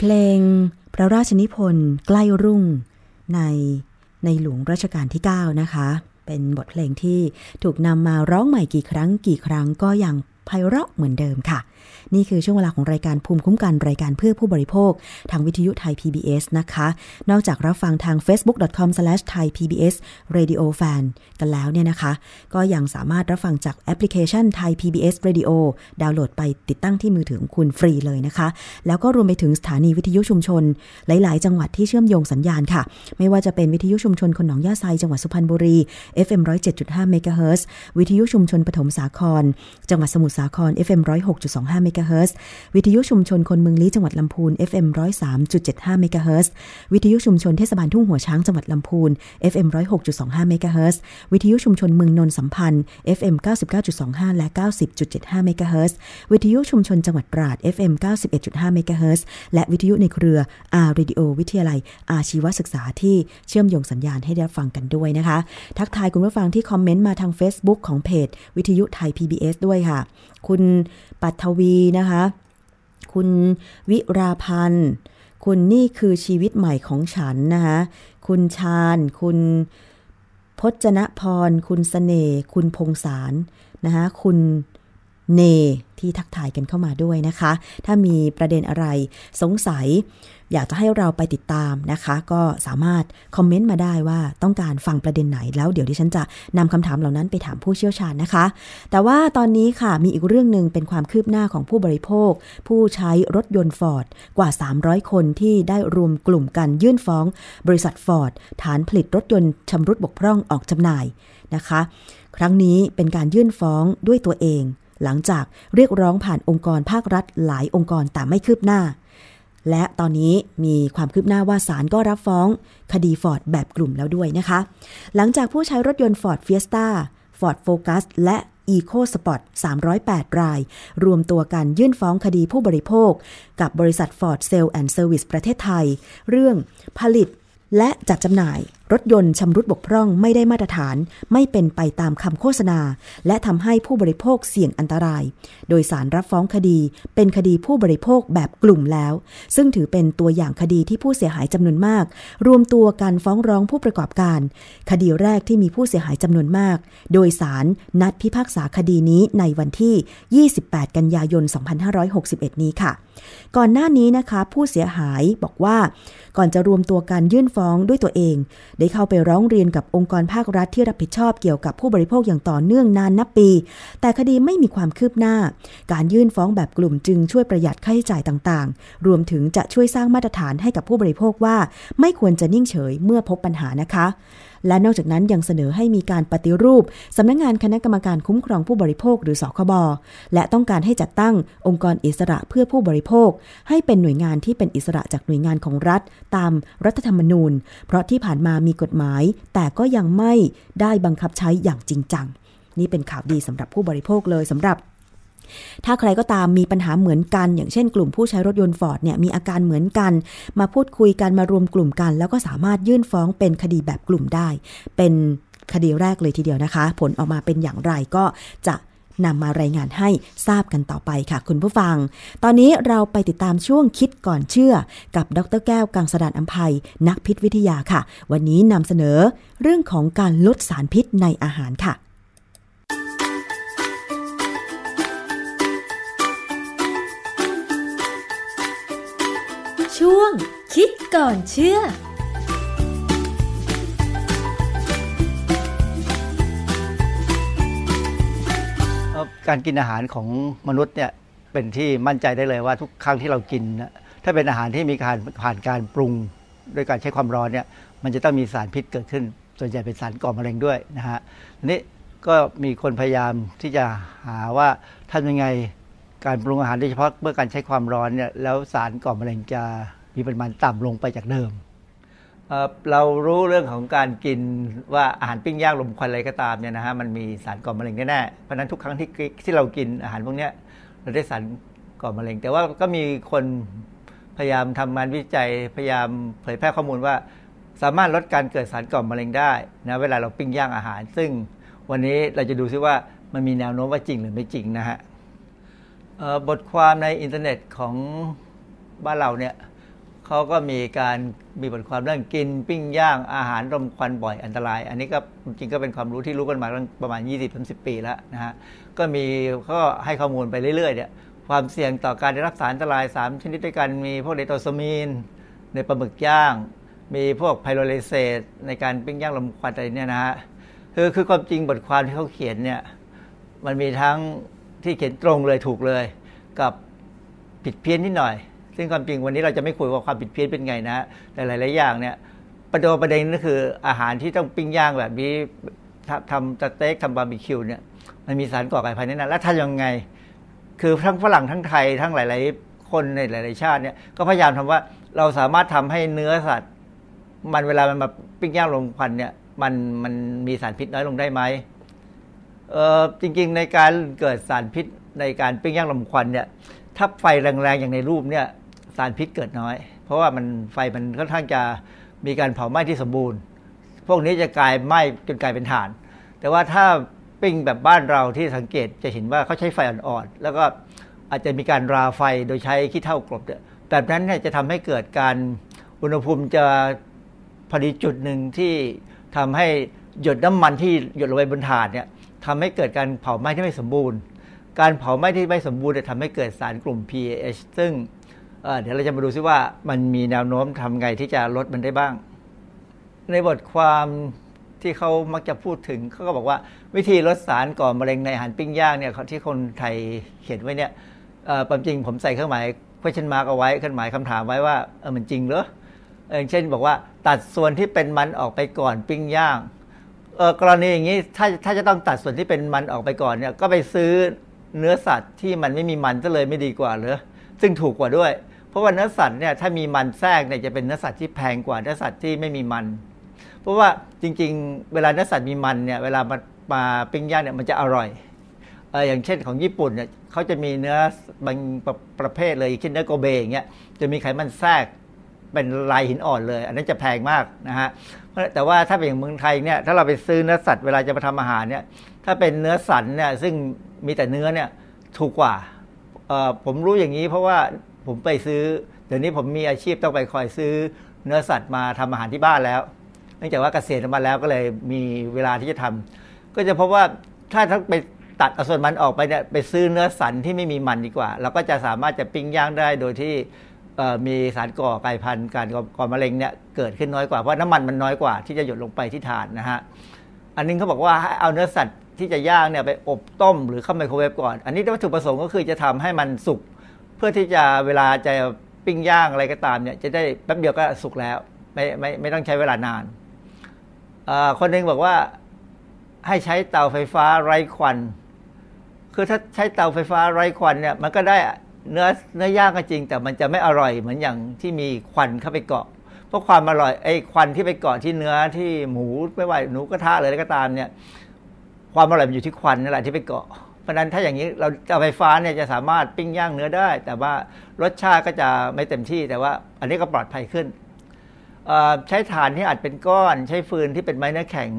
เพลงพระราชนิพนธ์ใกล้รุ่งในในหลวงรัชกาลที่ 9 นะคะ เป็นบทเพลงที่ถูกนำมาร้องใหม่กี่ครั้งกี่ครั้งก็ยังไพเราะเหมือนเดิมค่ะ นี่คือช่วงเวลาของรายการภูมิคุ้มกันรายการเพื่อผู้บริโภค ทางวิทยุไทย PBS นะคะ นอกจากรับฟังทาง facebook.com/thaipbsradiofan กันแล้วเนี่ยนะคะ ก็ยังสามารถรับฟังจากแอปพลิเคชันไทย PBS Radio ดาวน์โหลดไปติดตั้งที่มือถือของคุณฟรีเลยนะคะ แล้วก็รวมไปถึงสถานีวิทยุชุมชน หลาย ๆ จังหวัดที่เชื่อมโยงสัญญาณค่ะ ไม่ว่าจะเป็นวิทยุชุมชนคนหนองยาไซจังหวัดสุพรรณบุรี FM 107.5เมกะเฮิรตซ์วิทยุชุมชนปฐมสาคร จังหวัดสมุทรสาคร FM 106.25เมกะเฮิรตซ์วิทยุชุมชนคนเมืองลี้จังหวัดลำพูน FM 103.75เมกะเฮิรตซ์วิทยุชุมชนเทศบาลทุ่งหัวช้างจังหวัดลำพูน FM 106.25เมกะเฮิรตซ์วิทยุชุมชนเมืองนนสัมพันธ์ FM 99.25 และ 90.75เมกะเฮิรตซ์วิทยุชุมชนจังหวัดตราด FM 91.5เมกะเฮิรตซ์และวิทยุในเครือ R Radio วิทยาลัยอาชีวศึกษาที่เชื่อมโยงสัญญาณให้ได้ฟังกันด้วยนะคะ ทักทายคุณผู้ฟังที่คอมเมนต์มาทาง Facebook ของเพจ วิทยุไทย PBS ด้วยค่ะ คุณปัทวีนะคะ คุณวิราพันธ์ คุณนี่คือชีวิตใหม่ของฉันนะคะ คุณชาญ คุณพจนพร คุณสเสน่ห์ คุณพงสารนะคะ คุณเน ที่ทักทายกันเข้ามาด้วยนะคะ ถ้ามีประเด็นอะไรสงสัย อยากจะให้เราไปติดตามนะคะ ก็สามารถคอมเมนต์มาได้ว่าต้องการฟังประเด็นไหนแล้วเดี๋ยวดิฉันจะนำคำถามเหล่านั้นไปถามผู้เชี่ยวชาญนะคะ แต่ว่าตอนนี้ค่ะมีอีกเรื่องหนึ่งเป็นความคืบหน้าของผู้บริโภค ผู้ใช้รถยนต์ฟอร์ดกว่า 300 คนที่ได้รวมกลุ่มกันยื่นฟ้อง บริษัทฟอร์ดฐานผลิตรถยนต์ชำรุดบกพร่องออกจำหน่ายนะคะ ครั้งนี้เป็นการยื่นฟ้องด้วยตัวเอง หลังจากเรียกร้องผ่านองค์กรภาครัฐหลายองค์กรแต่ไม่คืบหน้า และตอนนี้มีความคืบหน้าว่าศาลก็รับฟ้อง คดีฟอร์ดแบบกลุ่มแล้วด้วยนะคะ หลังจากผู้ใช้รถยนต์ Ford Fiesta Ford Focus และ Eco Sport 308 ราย รวมตัวกันยื่นฟ้องคดีผู้บริโภค กับบริษัท Ford Sale and Service ประเทศไทย เรื่องผลิตและจัดจำหน่าย รถยนต์ชำรุดบกพร่องไม่ได้มาตรฐาน ไม่เป็นไปตามคำโฆษณา และทำให้ผู้บริโภคเสี่ยงอันตราย โดยสารรับฟ้องคดี เป็นคดีผู้บริโภคแบบกลุ่มแล้ว ซึ่งถือเป็นตัวอย่างคดีที่ผู้เสียหายจำนวนมาก รวมตัวกันฟ้องร้องผู้ประกอบการ คดีแรกที่มีผู้เสียหายจำนวนมาก โดยสารนัดพิพากษาคดีนี้ในวันที่ 28 กันยายน 2561 นี้ค่ะ ก่อนหน้านี้นะคะ ผู้เสียหายบอกว่า ก่อนจะรวมตัวกันยื่นฟ้องด้วยตัวเอง ได้เข้าไปร้องเรียนกับองค์กรภาครัฐที่รับผิดชอบเกี่ยวกับผู้บริโภคอย่างต่อเนื่องนานนับปี แต่คดีไม่มีความคืบหน้า การยื่นฟ้องแบบกลุ่มจึงช่วยประหยัดค่าใช้จ่ายต่างๆ รวมถึงจะช่วยสร้างมาตรฐานให้กับผู้บริโภคว่า ไม่ควรจะนิ่งเฉยเมื่อพบปัญหานะคะ และนอกจากนั้นยังเสนอให้มีการปฏิรูปสำนักงงานคณะกรรมการคุ้มครองผู้บริโภคหรือสคบและต้องการให้จัดตั้งองค์กรอิสระเพื่อผู้บริโภค ให้เป็นหน่วยงานที่เป็นอิสระจากหน่วยงานของรัฐ ตามรัฐธรรมนูญ เพราะที่ผ่านมามีกฎหมาย แต่ก็ยังไม่ได้บังคับใช้อย่างจริงจัง นี่เป็นข่าวดีสำหรับผู้บริโภคเลยสำหรับ ถ้าใครก็ตามมีปัญหาเหมือนกัน อย่างเช่นกลุ่มผู้ใช้รถยนต์ฟอร์ดเนี่ยมีอาการเหมือนกัน มาพูดคุยกันมารวมกลุ่มกัน แล้วก็สามารถยื่นฟ้องเป็นคดีแบบกลุ่มได้ เป็นคดีแรกเลยทีเดียวนะคะ ผลออกมาเป็นอย่างไรก็จะนำมารายงานให้ทราบกันต่อไปค่ะ คุณผู้ฟัง ตอนนี้เราไปติดตามช่วงคิดก่อนเชื่อ กับดรแก้วกังสดานอัมภัย นักพิษวิทยาค่ะ วันนี้นำเสนอเรื่องของการลดสารพิษในอาหารค่ะ ช่วง คิดก่อนเชื่อการกินอาหารของมนุษย์เนี่ยเป็นที่มั่นใจได้เลยว่าทุกครั้งที่เรากินนะถ้าเป็นอาหารที่มีการผ่านการปรุงด้วยการใช้ความร้อนเนี่ยมันจะต้องมีสารพิษเกิดขึ้น ส่วนใหญ่เป็นสารก่อมะเร็งด้วยนะฮะทีนี้ก็มีคนพยายามที่จะหาว่าทำยังไง การปรุงอาหารโดยเฉพาะเมื่อการใช้ความร้อนเนี่ยแล้วสารก่อมะเร็งจะมีปริมาณต่ำลงไปจากเดิมเเรารู้เรื่องของการกินว่าอาหารปิ้งย่างลมควันอะไรก็ตามเนี่ยนะฮะมันมีสารก่อมะเร็งแน่ๆเพราะนั้นทุกครั้งที่ที่เรากินอาหารพวกเนี้ยเราได้สารก่อมะเร็ง แต่ว่าก็มีคนพยายามทำงานวิจัยพยายามเผยแพร่ข้อมูลว่า สามารถลดการเกิดสารก่อมะเร็งได้นะเวลาเราปิ้งย่างอาหาร ซึ่งวันนี้เราจะดูซิว่ามันมีแนวโน้มว่าจริงหรือไม่จริงนะฮะ บทความในอินเทอร์เน็ตของบ้านเราเนี่ยเขาก็มีการมีบทความเรื่องกินปิ้งย่างอาหารรมควันบ่อยอันตราย อันนี้ก็จริงก็เป็นความรู้ที่รู้กันมาตั้งประมาณ 20-30 ปีแล้วนะฮะก็มีก็ให้ข้อมูลไปเรื่อยๆเนี่ยความเสี่ยงต่อการได้รับสารอันตราย 3 ชนิดด้วยกันมีพวกไนโตรซามีน ในปลาหมึกย่าง มีพวกไพโรเลเซตในการปิ้งย่างลมควันอะไรเนี่ยนะฮะคือคือความจริงบทความที่เขาเขียนเนี่ยมันมีทั้ง ที่เขียนตรงเลยถูกเลย กับผิดเพี้ยนนิดหน่อย ซึ่งความจริงวันนี้เราจะไม่คุยว่าความผิดเพี้ยนเป็นไงนะแต่หลาย ๆ อย่างเนี่ยประเด็นประเด็นก็คืออาหารที่ต้องปิ้งย่างแบบนี้ทำสเต็กทำบาร์บีคิวเนี่ยมันมีสารก่อการภายในนั้นแล้วถ้ายังไง คือทั้งฝรั่งทั้งไทยทั้งหลาย ๆ คนในหลาย ๆ ชาติเนี่ยก็พยายามทำว่าเราสามารถทำให้เนื้อสัตว์ มันเวลามันมาปิ้งย่างลมควันเนี่ยมันมันมีสารพิษน้อยลงได้ไหม จริงๆในการเกิดสารพิษในการปิ้งย่างลมควันเนี่ยถ้าไฟแรงๆอย่างในรูปเนี่ยสารพิษเกิดน้อย เพราะว่ามันไฟมันค่อนข้างจะมีการเผาไหม้ที่สมบูรณ์ พวกนี้จะกลายไหม้จนกลายเป็นถ่าน แต่ว่าถ้าปิ้งแบบบ้านเราที่สังเกตจะเห็นว่าเขาใช้ไฟอ่อนๆแล้วก็อาจจะมีการราไฟโดยใช้ขี้เถ้ากลบเนี่ยแบบนั้นเนี่ยจะทำให้เกิดการอุณหภูมิจะพอดีจุดหนึ่งที่ทำให้หยดน้ำมันที่หยดลงไปบนถ่านเนี่ย ทำให้เกิดการเผาไหม้ที่ไม่สมบูรณ์ การเผาไหม้ที่ไม่สมบูรณ์เนี่ยทำให้เกิดสารกลุ่ม PAH ซึ่งเเดี๋ยวเราจะมาดูซิว่ามันมีแนวโน้มทำไงที่จะลดมันได้บ้าง ในบทความที่เขามักจะพูดถึงเขาก็บอกว่าวิธีลดสารก่อมะเร็งในอาหารปิ้งย่างเนี่ยที่คนไทยเขียนไว้เนี่ยความจริงผมใส่เครื่องหมาย question mark เอาไว้เครื่องหมายคำถามไว้ว่าเออมันจริงเหรอเอออย่างเช่นบอกว่าตัดส่วนที่เป็นมันออกไปก่อนปิ้งย่าง กรณีอย่างนี้ถ้าถ้าจะต้องตัดส่วนที่เป็นมันออกไปก่อนเนี่ยก็ไปซื้อเนื้อสัตว์ที่มันไม่มีมันซะเลยไม่ดีกว่าหรือซึ่งถูกกว่าด้วย เพราะว่าเนื้อสัตว์เนี่ยถ้ามีมันแทรกเนี่ยจะเป็นเนื้อสัตว์ที่แพงกว่าเนื้อสัตว์ที่ไม่มีมัน เพราะว่าจริงๆ เวลาเนื้อสัตว์มีมันเนี่ยเวลามามาปิ้งย่างเนี่ยมันจะอร่อยเอออย่างเช่นของญี่ปุ่นเนี่ยเขาจะมีเนื้อบางประประเภทเลยเช่นเนื้อโกเบอย่างเงี้ยจะมีไขมันแทรกเป็นลายหินอ่อนเลย อันนั้นจะแพงมากนะฮะ แต่ว่าถ้าเป็นอย่างเมืองไทยเนี่ยถ้าเราไปซื้อเนื้อสัตว์เวลาจะมาทำอาหารเนี่ยถ้าเป็นเนื้อสันเนี่ยซึ่งมีแต่เนื้อเนี่ยถูกกว่าผมรู้อย่างนี้เพราะว่าผมไปซื้อเดี๋ยวนี้ผมมีอาชีพต้องไปคอยซื้อเนื้อสัตว์มาทำอาหารที่บ้านแล้ว เนื่องจากว่าเกษตรมาแล้วก็เลยมีเวลาที่จะทำก็จะพบว่าถ้าทั้งไปตัดเอาส่วนมันออกไปเนี่ยไปซื้อเนื้อสันที่ไม่มีมันดีกว่า เราก็จะสามารถจะปิ้งย่างได้โดยที่ มีสารก่อไกลพันธุ์การก่อมะเร็งเนี่ยเกิดขึ้นน้อยกว่าเพราะน้ำมันมันน้อยกว่าที่จะหยดลงไปที่ถ่านนะฮะอันนึงเขาบอกว่าให้เอาเนื้อสัตว์ที่จะย่างเนี่ยไปอบต้มหรือเข้าไมโครเวฟก่อน อันนี้วัตถุประสงค์ก็คือจะทำให้มันสุกเพื่อที่จะเวลาจะปิ้งย่างอะไรก็ตามเนี่ยจะได้แป๊บเดียวก็สุกแล้วไม่ไม่ไม่ต้องใช้เวลานานอ่าคนหนึ่งบอกว่าให้ใช้เตาไฟฟ้าไร้ควัน คือถ้าใช้เตาไฟฟ้าไร้ควันเนี่ยมันก็ได้ เนื้อเนื้อย่างก็จริง แต่มันจะไม่อร่อยเหมือนอย่างที่มีควันเข้าไปเกาะเพราะความอร่อยไอ้ควันที่ไปเกาะที่เนื้อที่หมูไม่ว่าหนูกระทะหรือะไรก็ตามเนี่ย ความอร่อยมันอยู่ที่ควันนั่นแหละที่ไปเกาะเพราะนั้นถ้าอย่างนี้เราเตาไฟฟ้าเนี่ยจะสามารถปิ้งย่างเนื้อได้ แต่ว่ารสชาติก็จะไม่เต็มที่แต่ว่า อันนี้ก็ปลอดภัยขึ้นใช้ถ่านที่อัดเป็นก้อน ใช้ฟืนที่เป็นไม้เนื้อแข็ง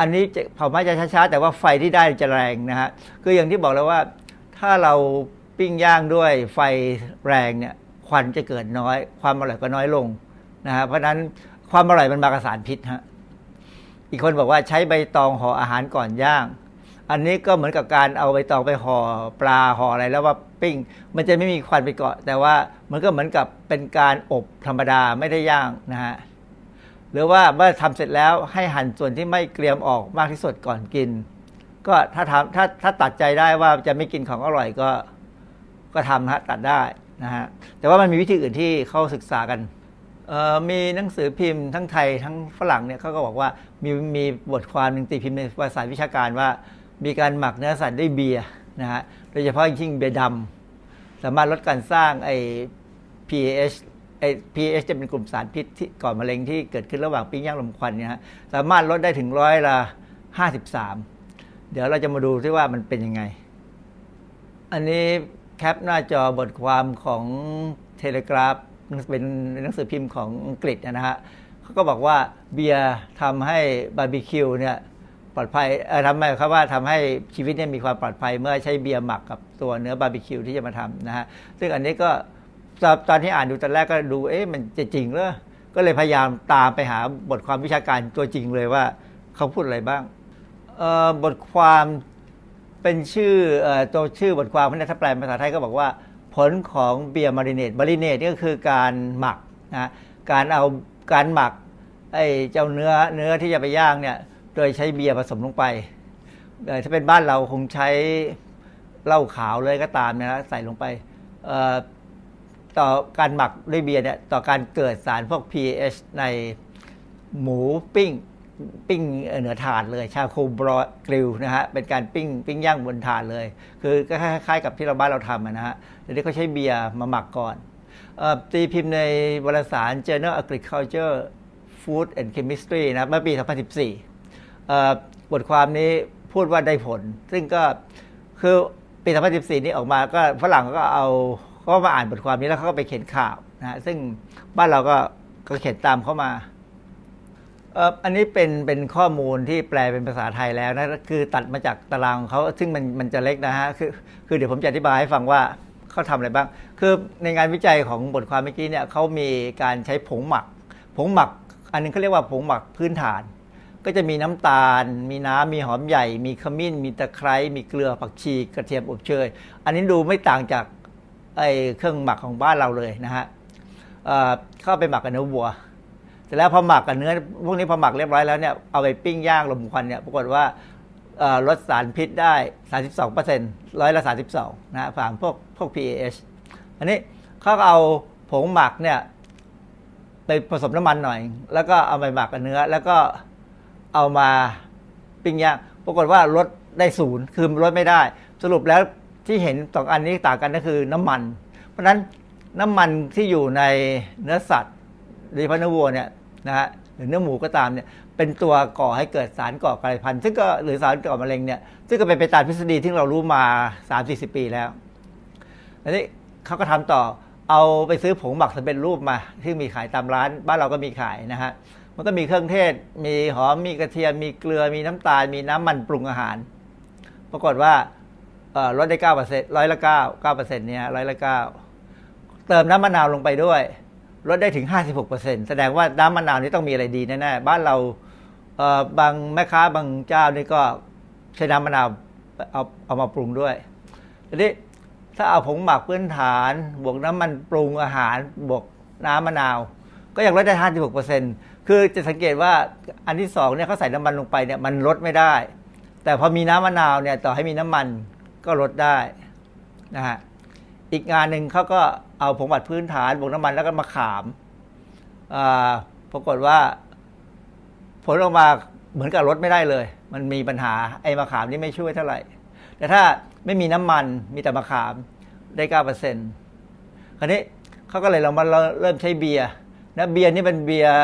อันนี้เผาไหม้จะช้าๆแต่ว่าไฟที่ได้จะแรงนะฮะคืออย่างที่บอกแล้วว่าถ้าเรา ปิ้งย่างด้วยไฟแรงเนี่ยควันจะเกิดน้อย ความอร่อยก็น้อยลงนะฮะเพราะนั้นความอร่อยมันมากับสารพิษฮะอีกคนบอกว่าใช้ใบตองห่ออาหารก่อนย่าง อันนี้ก็เหมือนกับการเอาใบตองไปห่อปลาห่ออะไรแล้วว่าปิ้ง มันจะไม่มีควันไปเกาะ แต่ว่ามันก็เหมือนกับเป็นการอบธรรมดาไม่ได้ย่างนะฮะหรือว่าเมื่อทำเสร็จแล้วให้หั่นส่วนที่ไม่เกรียมออกมากที่สุดก่อนกิน ก็ถ้าทำถ้าถ้าตัดใจได้ว่าจะไม่กินของอร่อยก็ ก็ทำฮะตัดได้นะฮะแต่ว่ามันมีวิธีอื่นที่เขาศึกษากันมีหนังสือพิมพ์ทั้งไทยทั้งฝรั่งเนี่ยเขาก็บอกว่ามีมีบทความหนึ่งตีพิมพ์ในวารสารวิชาการว่า มีการหมักเนื้อสัตว์ด้วยเบียร์นะฮะโดยเฉพาะยิ่งเบียร์ดำสามารถลดการสร้างไอ้ PAH ไอ้ PAH จะเป็นกลุ่มสารพิษที่ก่อมะเร็งที่เกิดขึ้นระหว่างปิ้งย่างลมควันเนี่ยฮะสามารถลดได้ถึงร้อยละ53 เดี๋ยวเราจะมาดูที่ว่ามันเป็นยังไง อันนี้ แคปหน้าจอบทความของTelegraph เป็นหนังสือพิมพ์ของอังกฤษนะฮะเขาก็บอกว่าเบียร์ทำให้บาร์บีคิวเนี่ยปลอดภัยเออทำให้ครับว่าทำให้ชีวิตเนี่ยมีความปลอดภัยเมื่อใช้เบียร์หมักกับตัวเนื้อบาร์บีคิวที่จะมาทำนะฮะซึ่งอันนี้ก็ตอนตอนที่อ่านดูตอนแรกก็ดูเอ๊ะมันจะจริงเหรอก็เลยพยายามตามไปหาบทความวิชาการตัวจริงเลยว่าเขาพูดอะไรบ้างเอ่อบทความ เป็นชื่ออตัวชื่อบทความพนักแปลภาษาไทยก็บอกว่า ผลของเบียร์มาริเนตมาริเนตนี่ก็คือการหมักนะการเอาการหมักไอ้เจ้าเนื้อเนื้อที่จะไปย่างเนี่ยโดยใช้เบียร์ผสมลงไปถ้าเป็นบ้านเราคงใช้เหล้าขาวเลยก็ตามนะใส่ลงไปต่อการหมักด้วยเบียร์เนี่ยต่อการเกิดสารพวก pH ในหมูปิ้ง ปิ้งเหนือถ่านเลย ชาโคบรอกริลนะฮะเป็นการปิ้งปิ้งย่างบนถ่านเลย คือก็คล้ายๆกับที่เราบ้านเราทำอะนะฮะแต่นี่เขาใช้เบียร์มาหมักก่อนออตีพิมพ์ในวารสาร Journal Agriculture Food and Chemistry นะเมื่อปี 2014 บทความนี้พูดว่าได้ผล ซึ่งก็คือปี 2014 นี้ออกมาก็ฝรั่งก็เอาเขาก็มาอ่านบทความนี้แล้วเขาก็ไปเขียนข่าวนะฮะซึ่งบ้านเราก็ก็เขียนตามเข้ามา อันนี้เป็นเป็นข้อมูลที่แปลเป็นภาษาไทยแล้วนะคือตัดมาจากตารางของเขาซึ่งมันมันจะเล็กนะฮะคือคือเดี๋ยวผมจะอธิบายให้ฟังว่าเขาทำอะไรบ้าง คือในงานวิจัยของบทความเมื่อกี้เนี่ยเขามีการใช้ผงหมัก ผงหมัก อันนึงเขาเรียกว่าผงหมักพื้นฐาน ก็จะมีน้ำตาล มีน้ำมีหอมใหญ่ มีขมิ้น มีตะไคร้มีเกลือผักชีกระเทียมอบเชย อันนี้ดูไม่ต่างจากไอเครื่องหมักของบ้านเราเลยนะฮะเข้าไปหมักกับเนื้อวัว สร็จแล้วพอหมักกับเนื้อพวกนี้พอหมักเรียบร้อยแล้วเนี่ยเอาไปปิ้งย่างลมควันเนี่ยปรากฏว่าลดสารพิษได้ 32เปอร์เซ็นต์ร้อยละ 32นะฮะผ่านพวกพวก PAH อันนี้เขาเอาผงหมักเนี่ยไปผสมน้ำมันหน่อย แล้วก็เอาไปหมักกับเนื้อ แล้วก็เอามาปิ้งย่างปรากฏว่าลดได้ศูนย์คือลดไม่ได้ สรุปแล้วที่เห็นสองอันนี้ต่างกันก็คือน้ำมัน เพราะฉะนั้นน้ำมันที่อยู่ในเนื้อสัตว์โดยเฉพาะเนื้อวัวเนี่ย นะฮะหรือเนื้อหมูก็ตามเนี่ยเป็นตัวก่อให้เกิดสารก่อกลายพันธุ์ซึ่งก็หรือสารก่อมะเร็งเนี่ยซึ่งก็เป็นไปตามทฤษฎีที่เรารู้มา 3-40 ปีแล้วอันนี้เขาก็ทำต่อเอาไปซื้อผงหมักสำเร็จรูปมา ที่มีขายตามร้าน บ้านเราก็มีขายนะฮะมันก็มีเครื่องเทศ มีหอมมีกระเทียมมีเกลือมีน้ำตาล มีน้ำมันปรุงอาหาร ปรากฏว่าเอ่อลดได้เก้าเปอร์เซ็นต์ร้อยละเก้าเก้าเปอร์เซ็นต์เนี่ยร้อยละเก้าเติมน้ำมะนาวลงไปด้วย ลดได้ถึง 56%แสดงว่าน้ำมะนาวนี่ต้องมีอะไรดีแน่ๆบ้านเราเบางแม่ค้าบางเจ้านี่ก็ใช้น้ำมะนาวเอาเอามาปรุงด้วยทีนี้ถ้าเอาผงหมักพื้นฐาน บวกน้ำมันปรุงอาหารบวกน้ำมะนาว ก็ยังลดได้ 56%คือจะสังเกตว่าอันที่สองเนี่ยเขาใส่น้ำมันลงไปเนี่ยมันลดไม่ได้ แต่พอมีน้ำมะนาวเนี่ยต่อให้มีน้ำมันก็ลดได้นะฮะอีกงานหนึ่งเขาก็ เอาผงบัดพื้นฐานบวกน้ำมันแล้วก็มาขามอ่าปรากฏว่า ผลออกมาเหมือนกับรถไม่ได้เลย มันมีปัญหาไอ้มะขามนี่ไม่ช่วยเท่าไหร่ แต่ถ้าไม่มีน้ำมันมีแต่มะขามได้เก้าเปอร์เซ็นต์คราวนี้เขาก็เลยเรามาเริ่มใช้เบียร์นะเบียร์นี่เป็นเบียร์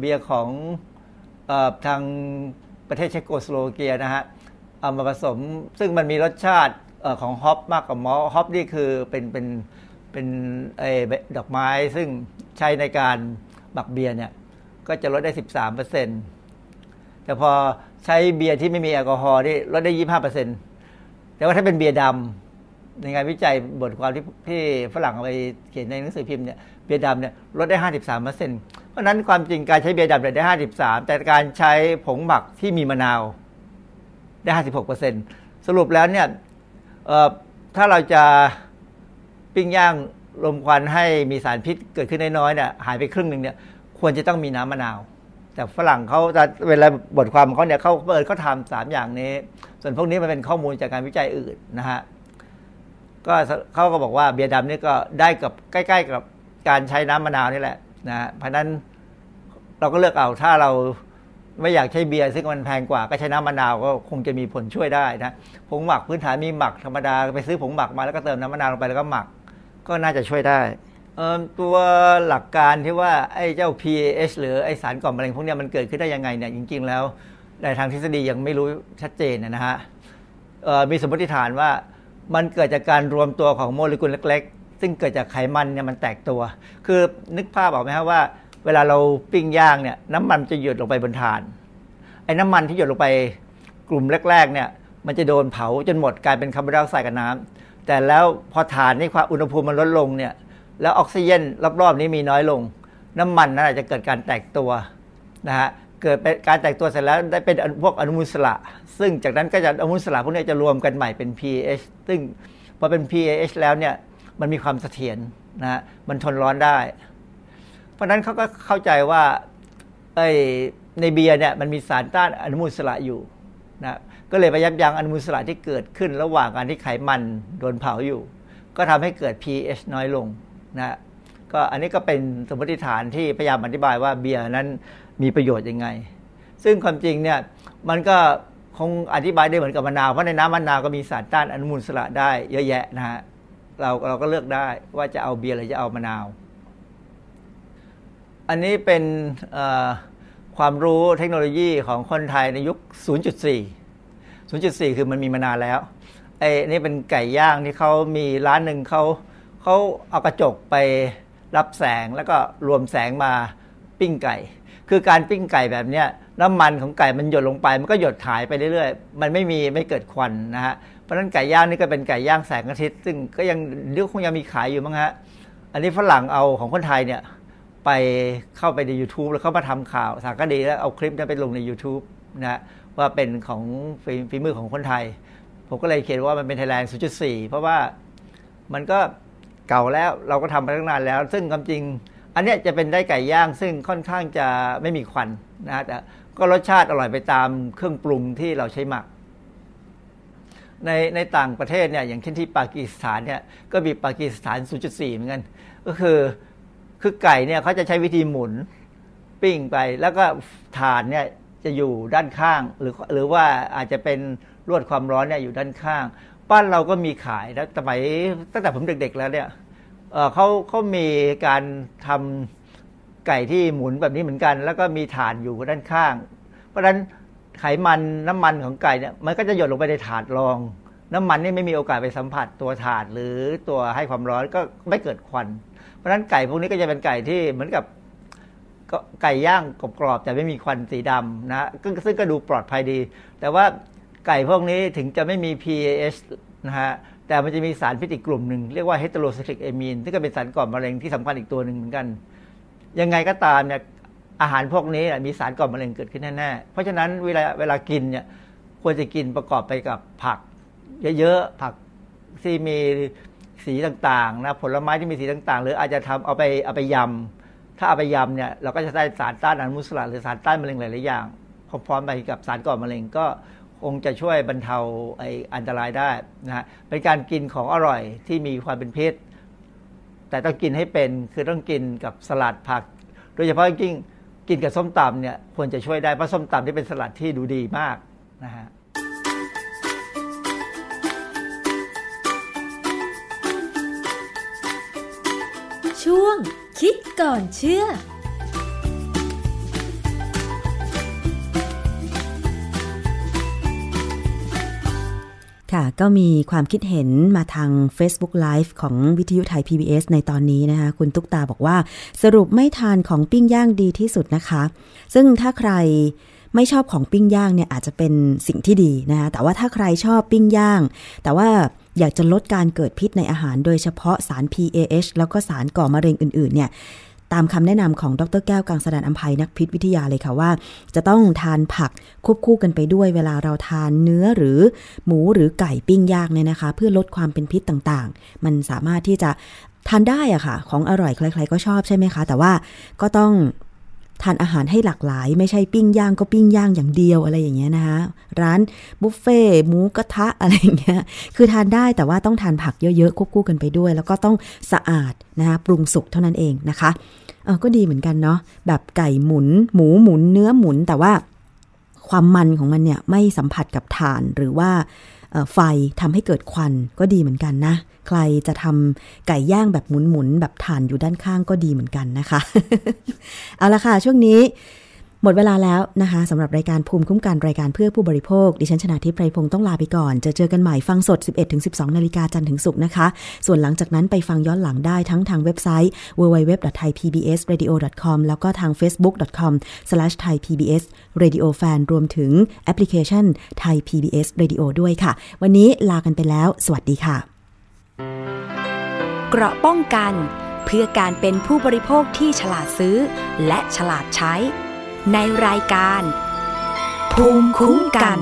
เบียร์ของทางประเทศเชโกสโลวาเกียนะฮะเอามาผสมซึ่งมันมีรสชาติของ hop มากกว่า hop นี่คือเป็นเป็น เป็นไอ้ดอกไม้ซึ่งใช้ในการหมักเบียร์เนี่ย ก็จะลดได้ 13เปอร์เซ็นต์แต่พอใช้เบียร์ที่ไม่มีแอลกอฮอล์นี่ลดได้ 25เปอร์เซ็นต์แต่ว่าถ้าเป็นเบียร์ดำในงานวิจัยบทความที่ที่ฝรั่งเอาไปเขียนในหนังสือพิมพ์เนี่ยเบียร์ดำเนี่ยลดได้ 53เปอร์เซ็นต์เพราะนั้นความจริงการใช้เบียร์ดำได้ 53 แต่การใช้ผงหมักที่มีมะนาวได้ 56เปอร์เซ็นต์สรุปแล้วเนี่ยถ้าเราจะ ปิ้งย่างรมควันให้มีสารพิษเกิดขึ้นน้อยๆเนี่ยหายไปครึ่งหนึ่งเนี่ยควรจะต้องมีน้ำมะนาว แต่ฝรั่งเขาจะเวลาบทความของเขาเนี่ยเขาเปิดเขาทำสามอย่างนี้ ส่วนพวกนี้มันเป็นข้อมูลจากการวิจัยอื่นนะฮะก็เขาก็บอกว่าเบียร์ดำนี่ก็ได้กับใกล้ ๆ กับการใช้น้ำมะนาวนี่แหละนะเพราะนั้นเราก็เลือกเอาถ้าเราไม่อยากใช้เบียร์ซึ่งมันแพงกว่าก็ใช้น้ำมะนาวก็คงจะมีผลช่วยได้นะผงหมักพื้นฐานมีหมักธรรมดาไปซื้อผงหมักมาแล้วก็เติมน้ำมะนาวลงไปแล้วก็หมัก ก็น่าจะช่วยได้ตัวหลักการที่ว่าไอ้เจ้า PAH หรือไอสารก่อมะเร็งพวกนี้มันเกิดขึ้นได้ยังไงเนี่ยจริง ๆ แล้วในทางทฤษฎียังไม่รู้ชัดเจนนะฮะมีสมมติฐานว่ามันเกิดจากการรวมตัวของโมเลกุลเล็ก ๆ ซึ่งเกิดจากไขมันเนี่ยมันแตกตัว คือนึกภาพออกไหมครับว่า เวลาเราปิ้งย่างเนี่ยน้ำมันจะหยดลงไปบนถ่าน ไอ้น้ำมันที่หยดลงไปกลุ่มแรกๆเนี่ยมันจะโดนเผาจนหมดกลายเป็นคาร์บอนไดออกไซด์กับน้ำ แต่แล้วพอถ่านนี่ความอุณหภูมิมันลดลงเนี่ย แล้วออกซิเจนรอบๆนี้มีน้อยลง น้ำมันนั่นอาจจะเกิดการแตกตัวนะฮะเกิดเป็นการแตกตัวเสร็จแล้วได้เป็นพวกอนุมูลสระซึ่งจากนั้นก็จะอนุมูลสระพวกนี้จะรวมกันใหม่เป็น pH ซึ่งพอเป็น pH แล้วเนี่ยมันมีความเสถียรนะฮะมันทนร้อนได้ เพราะนั้นเขาก็เข้าใจว่าไอในเบียร์เนี่ยมันมีสารต้านอนุมูลสระอยู่นะ ก็เลยไปยับยั้งอนุมูลอิสระที่เกิดขึ้น ระหว่างการที่ไขมันโดนเผาอยู่ ก็ทำให้เกิด pH น้อยลงนะก็อันนี้ก็เป็นสมมติฐานที่พยายามอธิบายว่าเบียร์นั้นมีประโยชน์ยังไง ซึ่งความจริงเนี่ยมันก็คงอธิบายได้เหมือนกับมะนาวเพราะในน้ำมะนาวก็มีสารต้านอนุมูลอิสระได้เยอะแยะนะฮะเราเราก็เลือกได้ว่าจะเอาเบียร์หรือจะเอามะนาว อันนี้เป็นความรู้เทคโนโลยีของคนไทยในยุค 0.4 0.4 คือมันมีมานานแล้วไอ้นี่เป็นไก่ย่างที่เขามีร้านหนึ่งเขาเขาเอากระจกไปรับแสงแล้วก็รวมแสงมาปิ้งไก่ คือการปิ้งไก่แบบเนี้ยน้ำมันของไก่มันหยดลงไป มันก็หยดหายไปเรื่อยๆ มันไม่มีไม่เกิดควันนะฮะเพราะนั้นไก่ย่างนี่ก็เป็นไก่ย่างแสงอาทิตย์ซึ่งก็ยังเรียกคงยังมีขายอยู่มั้งฮะอันนี้ฝรั่งเอาของคนไทยเนี่ยไปเข้าไปใน YouTube แล้วเข้ามาทำข่าวสารคดีแล้วเอาคลิปนี้ไปลงใน YouTube นะ ว่าเป็นของฝีมือของคนไทย ผมก็เลยเขียนว่ามันเป็นไทยแลนด์0.4 เพราะว่ามันก็เก่าแล้วเราก็ทำมาตั้งนานแล้ว ซึ่งความจริง อันนี้จะเป็นได้ไก่ย่างซึ่งค่อนข้างจะไม่มีควันนะแต่ก็รสชาติอร่อยไปตามเครื่องปรุงที่เราใช้หมัก ในในต่างประเทศเนี่ยอย่างเช่นที่ปากีสถานเนี่ยก็มีปากีสถาน 0.4 เหมือนกัน ก็คือคือไก่เนี่ยเขาจะใช้วิธีหมุนปิ้งไปแล้วก็ฐานเนี่ย จะอยู่ด้านข้าง หรือหรือว่าอาจจะเป็นลวดความร้อนเนี่ยอยู่ด้านข้าง บ้านเราก็มีขายแล้วสมัยตั้งแต่ผมเด็ก ๆ แล้วเนี่ยเขาเขามีการทำไก่ที่หมุนแบบนี้เหมือนกัน แล้วก็มีฐานอยู่ด้านข้าง เพราะฉะนั้นไขมันน้ำมันของไก่เนี่ยมันก็จะหยดลงไปในถาดรอง น้ำมันนี่ไม่มีโอกาสไปสัมผัสตัวถาดหรือตัวให้ความร้อนก็ไม่เกิดควัน เพราะฉะนั้นไก่พวกนี้ก็จะเป็นไก่ที่เหมือนกับ ไก่ย่างกรอบๆแต่ไม่มีควันสีดำนะซึ่งก็ดูปลอดภัยดี แต่ว่าไก่พวกนี้ถึงจะไม่มี PAH นะฮะแต่มันจะมีสารพิษอีกกลุ่มหนึ่ง เรียกว่าเฮตโรไซคลิกเอมีนที่ก็เป็นสารก่อมะเร็งที่สำคัญอีกตัวหนึ่งเหมือนกัน ยังไงก็ตามเนี่ยอาหารพวกนี้มีสารก่อมะเร็งเกิดขึ้นแน่ๆ เพราะฉะนั้นเวลาเวลากินเนี่ยควรจะกินประกอบไปกับผัก เยอะๆ ผักที่มีสีต่างๆนะผลไม้ที่มีสีต่างๆ หรืออาจจะทำเอาไปเอาไปยำ ถ้าเอาไปยำเนี่ยเราก็จะได้สารต้านอนุมูลอิสระหรือสารต้านมะเร็งหลาย ๆ อย่างพร้อมๆไปกับสารก่อมะเร็งก็คงจะช่วยบรรเทาไออันตรายได้นะฮะเป็นการกินของอร่อยที่มีความเป็นพิษแต่ต้องกินให้เป็นคือต้องกินกับสลัดผัก โดยเฉพาะจริงกินกับส้มตำเนี่ยควรจะช่วยได้เพราะส้มตำที่เป็นสลัดที่ดูดีมากนะฮะ ช่วง คิดก่อนเชื่อค่ะก็มีความคิดเห็นมาทาง Facebook Live ของวิทยุไทย PBS ในตอนนี้นะคะคุณตุ๊กตาบอกว่า สรุปไม่ทานของปิ้งย่างดีที่สุดนะคะ ซึ่งถ้าใคร ไม่ชอบของปิ้งย่างเนี่ยอาจจะเป็นสิ่งที่ดีนะคะแต่ว่าถ้าใครชอบปิ้งย่าง แต่ว่าอยากจะลดการเกิดพิษในอาหารโดยเฉพาะสาร PAH แล้วก็สารก่อมะเร็งอื่นๆเนี่ยตามคำแนะนำของดรแก้วกังสดานอัมภัยนักพิษวิทยาเลยค่ะว่า จะต้องทานผักควบคู่กันไปด้วยเวลาเราทานเนื้อหรือหมูหรือไก่ปิ้งย่างเนี่ยนะคะ เพื่อลดความเป็นพิษต่างๆ มันสามารถที่จะทานได้อะค่ะ ของอร่อยใครๆก็ชอบใช่ไหมคะ แต่ว่าก็ต้อง ทานอาหารให้หลากหลาย ไม่ใช่ปิ้งย่างก็ปิ้งย่างอย่างเดียวอะไรอย่างเงี้ยนะคะร้านบุฟเฟ่หมูกระทะอะไรอย่างเงี้ยคือทานได้แต่ว่าต้องทานผักเยอะๆควบคู่กันไปด้วย แล้วก็ต้องสะอาดนะคะปรุงสุกเท่านั้นเองนะคะเออก็ดีเหมือนกันเนาะแบบไก่หมุน หมูหมุนเนื้อหมุนแต่ว่าความมันของมันเนี่ยไม่สัมผัสกับถ่านหรือว่า ไฟทำให้เกิดควันก็ดีเหมือนกันนะ ใครจะทำไก่ย่างแบบหมุนๆแบบถ่านอยู่ด้านข้างก็ดีเหมือนกันนะคะ เอาละค่ะช่วงนี้ หมดเวลาแล้วนะคะสำหรับรายการภูมิคุ้มกันรายการเพื่อผู้บริโภค ดิฉันชนะทิพไพรพงศ์ต้องลาไปก่อน จะเจอกันใหม่ฟังสด 11-12 นาฬิกาจันทร์ถึงศุกร์นะคะ ส่วนหลังจากนั้นไปฟังย้อนหลังได้ทั้งทางเว็บไซต์ www.thaipbsradio.com แล้วก็ทาง facebook.com/thaipbsradiofan รวมถึงแอปพลิเคชัน Thai PBS Radio ด้วยค่ะ วันนี้ลากันไปแล้ว สวัสดีค่ะ เกราะป้องกัน เพื่อการเป็นผู้บริโภคที่ฉลาดซื้อ และฉลาดใช้ ในรายการ ภูมิคุ้มกัน